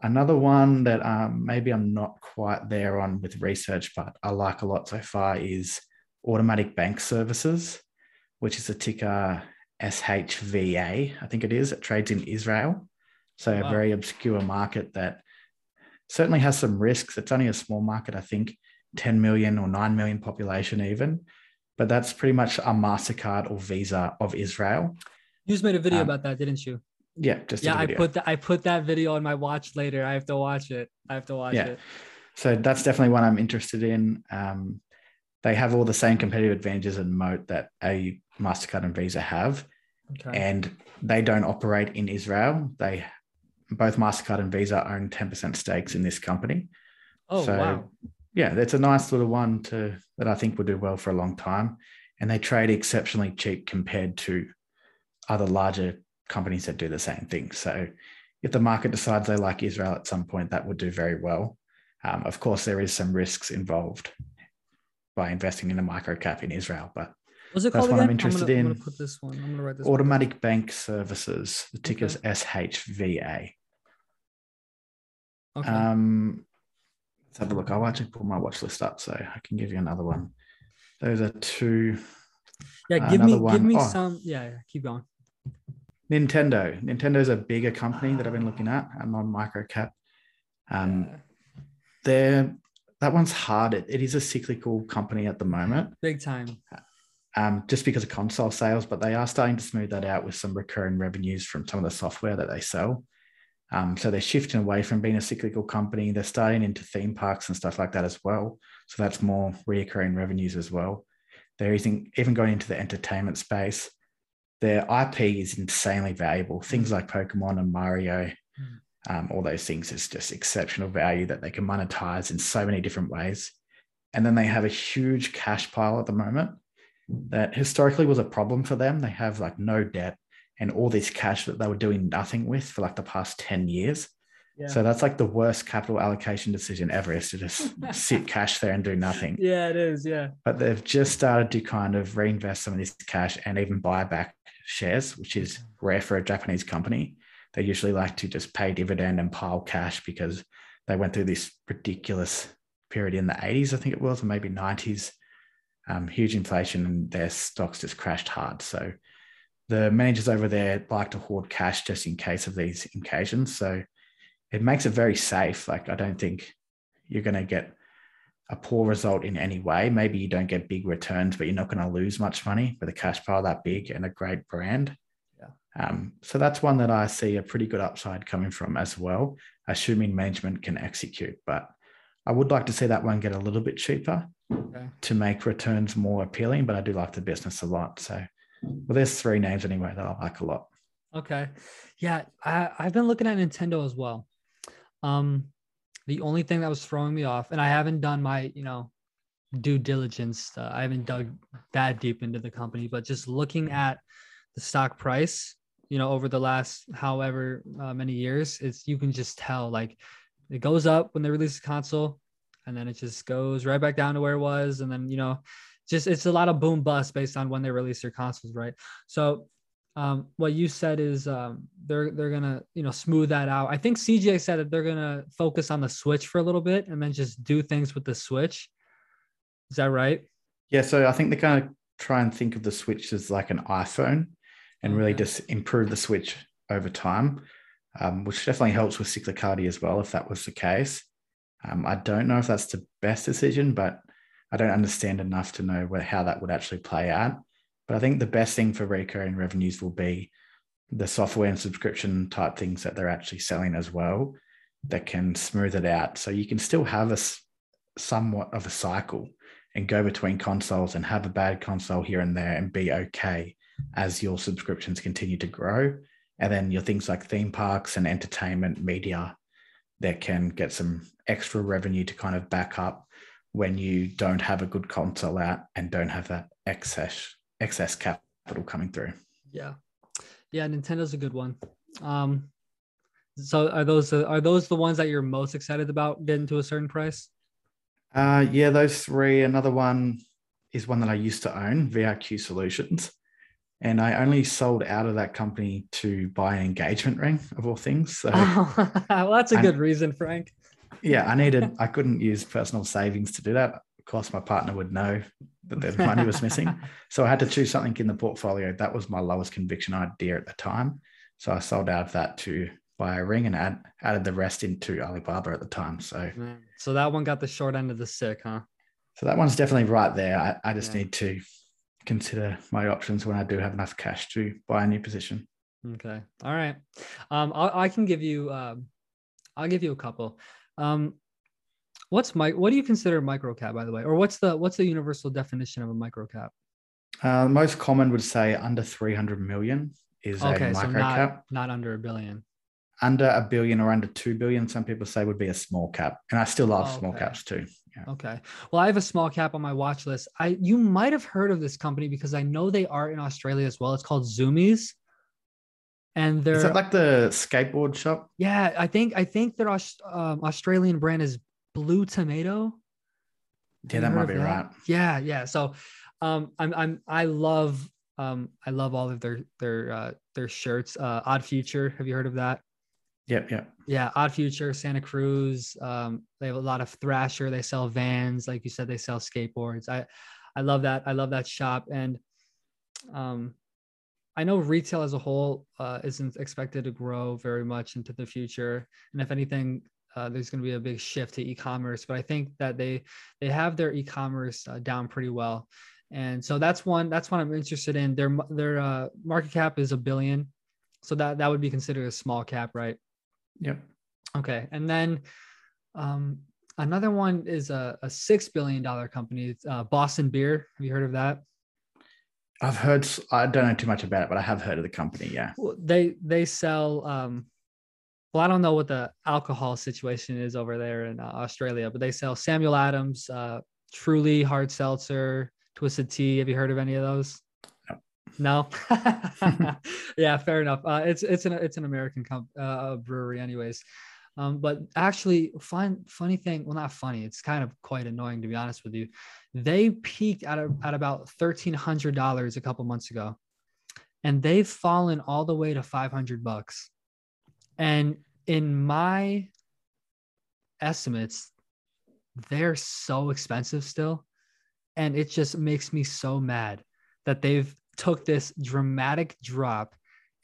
Another one that um, maybe I'm not quite there on with research, but I like a lot so far is Automatic Bank Services which is a ticker SHVA, I think it is. It trades in Israel. So wow. a very obscure market that certainly has some risks. It's only a small market, I think 10 million or 9 million population even. But that's pretty much a MasterCard or Visa of Israel. You just made a video um, about that, didn't you? Yeah, just yeah. I put that I put that video on my watch later. I have to watch it. I have to watch yeah. it. So that's definitely one I'm interested in. Um, they have all the same competitive advantages and moat that a Mastercard and Visa have, okay. and they don't operate in Israel. They both Mastercard and Visa own ten percent stakes in this company. Oh so, wow! Yeah, it's a nice little one to that I think will do well for a long time, and they trade exceptionally cheap compared to other larger companies that do the same thing. So, if the market decides they like Israel at some point, that would do very well. Um, of course, there is some risks involved by investing in a micro cap in Israel. But that's what again? I'm interested I'm gonna, in. I'm gonna put this one. I'm gonna write this. Automatic. Bank Services. The ticker's okay. SHVA. Okay. Um, let's have a look. I'll actually pull my watch list up so I can give you another one. Those are two. Yeah, give me one. give me oh. some. Yeah, yeah, keep going. Nintendo. Nintendo's a bigger company that I've been looking at. I'm on micro cap. Um, yeah. they're that one's hard. It, it is a cyclical company at the moment. Big time. Um, just because of console sales, but they are starting to smooth that out with some recurring revenues from some of the software that they sell. Um, so they're shifting away from being a cyclical company. They're starting into theme parks and stuff like that as well. So that's more recurring revenues as well. They're even, even going into the entertainment space. Their IP is insanely valuable. Things like Pokemon and Mario um, all those things is just exceptional value that they can monetize in so many different ways. And then they have a huge cash pile at the moment that historically was a problem for them. They have like no debt and all this cash that they were doing nothing with for like the past 10 years. Yeah. So that's like the worst capital allocation decision ever is to just sit cash there and do nothing. Yeah, it is. Yeah. But they've just started to kind of reinvest some of this cash and even buy back shares, which is rare for a Japanese company they usually like to just pay dividend and pile cash because they went through this ridiculous period in the 80s, I think it was, or maybe 90s, um, huge inflation, and their stocks just crashed hard. So the managers over there like to hoard cash just in case of these occasions. So it makes it very safe. Like I don't think you're going to get a poor result in any way. Maybe you don't get big returns, but you're not going to lose much money with a cash pile that big and a great brand. Um, so that's one that I see a pretty good upside coming from as well, assuming management can execute. But I would like to see that one get a little bit cheaper okay. to make returns more appealing. But I do like the business a lot. So, well, there's three names anyway that I like a lot. Okay, yeah, I, I've been looking at Nintendo as well. Um, the only thing that was throwing me off, and I haven't done my, you know, due diligence. Uh, I haven't dug that deep into the company, but just looking at the stock price you know over the last however uh, many years it's you can just tell like it goes up when they release the console, and then it just goes right back down to where it was, and then you know, just it's a lot of boom bust based on when they release their consoles, right? So um, what you said is um, they're they're gonna you know smooth that out. I think CJ said that they're gonna focus on the Switch for a little bit and then just do things with the Switch. Is that right? Yeah, so I think they're gonna try and think of the Switch as like an iPhone, and okay. really just improve the Switch over time, um, which definitely helps with cyclicality as well. If that was the case, um, I don't know if that's the best decision, but I don't understand enough to know where, how that would actually play out. But I think the best thing for recurring revenues will be the software and subscription type things that they're actually selling as well that can smooth it out. So you can still have a somewhat of a cycle and go between consoles and have a bad console here and there and be okay as your subscriptions continue to grow. And then your things like theme parks and entertainment media that can get some extra revenue to kind of back up when you don't have a good console out and don't have that excess excess capital coming through. Yeah, yeah, Nintendo's a good one. Um, so are those are those the ones that you're most excited about getting to a certain price? Uh, yeah, those three. Another one is one that I used to own, VRQ Solutions, and I only sold out of that company to buy an engagement ring of all things. So, oh, well, that's a good reason, Frank. Yeah, I needed. I couldn't use personal savings to do that. Of course, my partner would know that the money was missing. So I had to choose something in the portfolio. That was my lowest conviction idea at the time. So I sold out of that to buy a ring and add, added the rest into Alibaba at the time. So, so that one got the short end of the stick, huh? So that one's definitely right there. I, I just yeah. need to consider my options when I do have enough cash to buy a new position. Okay. All right. Um, I'll, I can give you, um, I'll give you a couple. Um, What's my what do you consider micro cap, by the way, or what's the what's the universal definition of a micro cap? Uh, most common would say under 300 million is okay, a micro so not, cap. Not under a billion. Under a billion or under 2 billion, some people say would be a small cap. And I still love oh, small caps too. Yeah. Okay. Well, I have a small cap on my watch list. I you might have heard of this company because I know they are in Australia as well. It's called Zumiez. And they're Is that like the skateboard shop? Yeah, I think I think their um, Australian brand is blue tomato. Yeah, that might be that? right. Yeah, yeah. So um I'm I'm I love um I love all of their their uh their shirts. Uh Odd Future. Have you heard of that? Yep, yep. Yeah, Odd Future, Santa Cruz. Um, they have a lot of Thrasher. They sell vans, like you said, they sell skateboards. I I love that. I love that shop. And um I know retail as a whole uh, isn't expected to grow very much into the future. And if anything, uh, there's going to be a big shift to e-commerce but i think that they they have their e-commerce uh, down pretty well. And so that's one that's one i'm interested in. Their their uh, market cap is a billion. So that that would be considered a small cap right? Yep. Okay. And then um, another one is a, a six billion dollar company. Uh, boston beer. Have you heard of that I've heard. I don't know too much about it, but I have heard of the company. Yeah. Well, they they sell um, well, I don't know what the alcohol situation is over there in uh, Australia, but they sell Samuel Adams, uh, Truly, Hard Seltzer, Twisted Tea. Have you heard of any of those? No. no? yeah, fair enough. Uh, it's it's an it's an American comp, uh, brewery, anyways. Um, but actually, fun funny thing. Well, not funny. It's kind of quite annoying to be honest with you. They peaked at a, at about thirteen hundred dollars a couple months ago, and they've fallen all the way to five hundred bucks. And in my estimates, they're so expensive still. And it just makes me so mad that they've took this dramatic drop.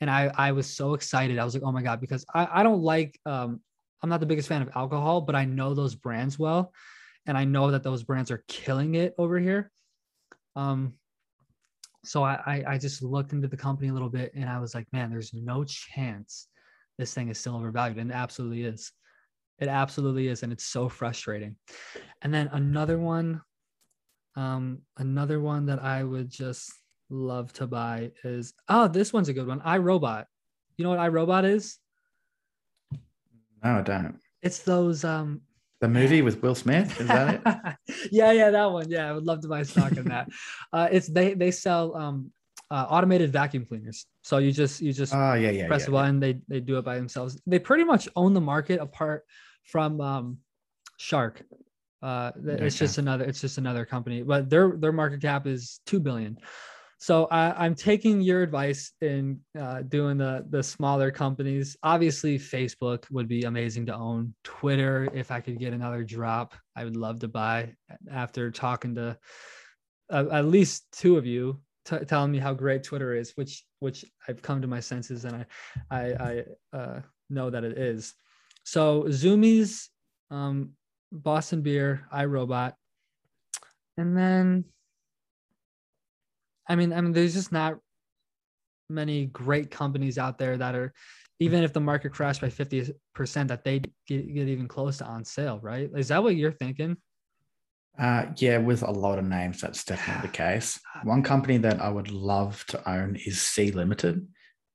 And I, I was so excited. I was like, oh my God, because I, I don't like, um, I'm not the biggest fan of alcohol, but I know those brands well. And I know that those brands are killing it over here. Um, so I, I, just looked into the company a little bit and I was like, man, there's no chance this thing is still overvalued and it absolutely is it absolutely is and it's so frustrating and then another one um another one that i would just love to buy is oh this one's a good one iRobot you know what iRobot is no i don't it's those um the movie with Will Smith, is that it? yeah, yeah, that one. Yeah, I would love to buy stock in that. Uh, it's they they sell um uh, automated vacuum cleaners. So you just you just oh, yeah, yeah, press yeah, a button, they they do it by themselves. They pretty much own the market apart from um, Shark. Uh, it's just another it's just another company, but their their market cap is two billion. So I, am taking your advice in uh, doing the the smaller companies. Obviously, Facebook would be amazing to own. Twitter, if I could get another drop, I would love to buy. After talking to uh, at least two of you, t- telling me how great Twitter is, which which I've come to my senses and I I, I uh, know that it is. So Zumiez, um, Boston Beer, iRobot, and then I mean, I mean, there's just not many great companies out there that are, even if the market crashed by 50%, that they get, get even close to on sale, right? Is that what you're thinking? Uh, yeah, with a lot of names, that's definitely the case. One company that I would love to own is Sea Limited,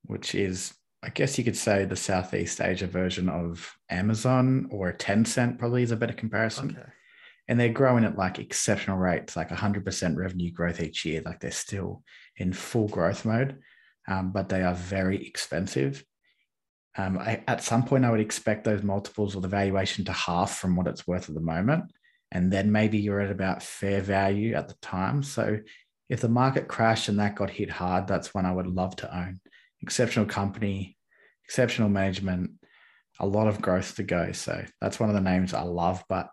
which is, I guess you could say, the Southeast Asia version of Amazon or Tencent, probably is a better comparison. Okay and they're growing at like exceptional rates, like 100% revenue growth each year. Like they're still in full growth mode, um, but they are very expensive. Um, I, at some point, I would expect those multiples or the valuation to half from what it's worth at the moment. And then maybe you're at about fair value at the time. So if the market crashed and that got hit hard, that's one I would love to own. Exceptional company, exceptional management, a lot of growth to go. So that's one of the names I love. But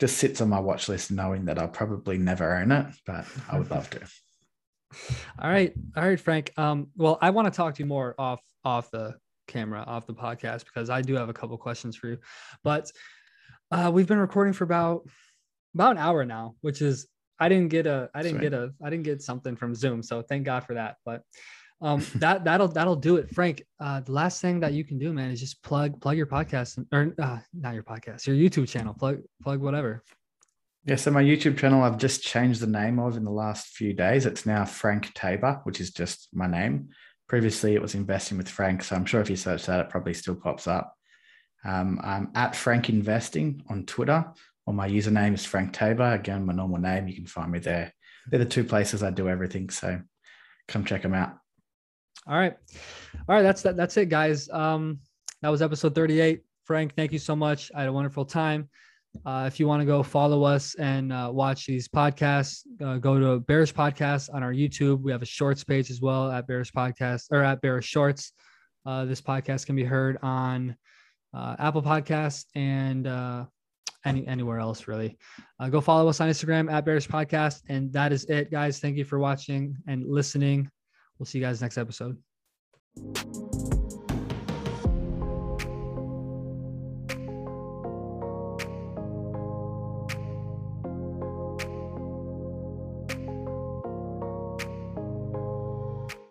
just sits on my watch list knowing that I'll probably never own it, but I would love to. All right. All right, Frank. Um, well, I want to talk to you more off off the camera, off the podcast, because I do have a couple questions for you. But uh, we've been recording for about about an hour now, which is I didn't get a I didn't Sweet. get a I didn't get something from Zoom. So thank God for that. But um, that that'll that'll do it, Frank. Uh, the last thing that you can do, man, is just plug plug your podcast or uh, not your podcast, your YouTube channel. Plug plug whatever. Yeah, so my YouTube channel, I've just changed the name of in the last few days. It's now Frank Tabor, which is just my name. Previously, it was Investing with Frank, so I'm sure if you search that, it probably still pops up. Um, I'm at Frank Investing on Twitter, or my username is Frank Tabor. Again, my normal name. You can find me there. They're the two places I do everything. So come check them out. All right. All right. That's that. That's it, guys. Um, that was episode 38. Frank, thank you so much. I had a wonderful time. Uh, if you want to go follow us and uh, watch these podcasts, uh, go to Bearish Podcast on our YouTube. We have a shorts page as well at Bearish Podcast or at Bearish Shorts. Uh, this podcast can be heard on uh, Apple Podcasts and uh, any anywhere else really. go follow us on Instagram at Bearish Podcast, and that is it, guys. Thank you for watching and listening. We'll see you guys next episode.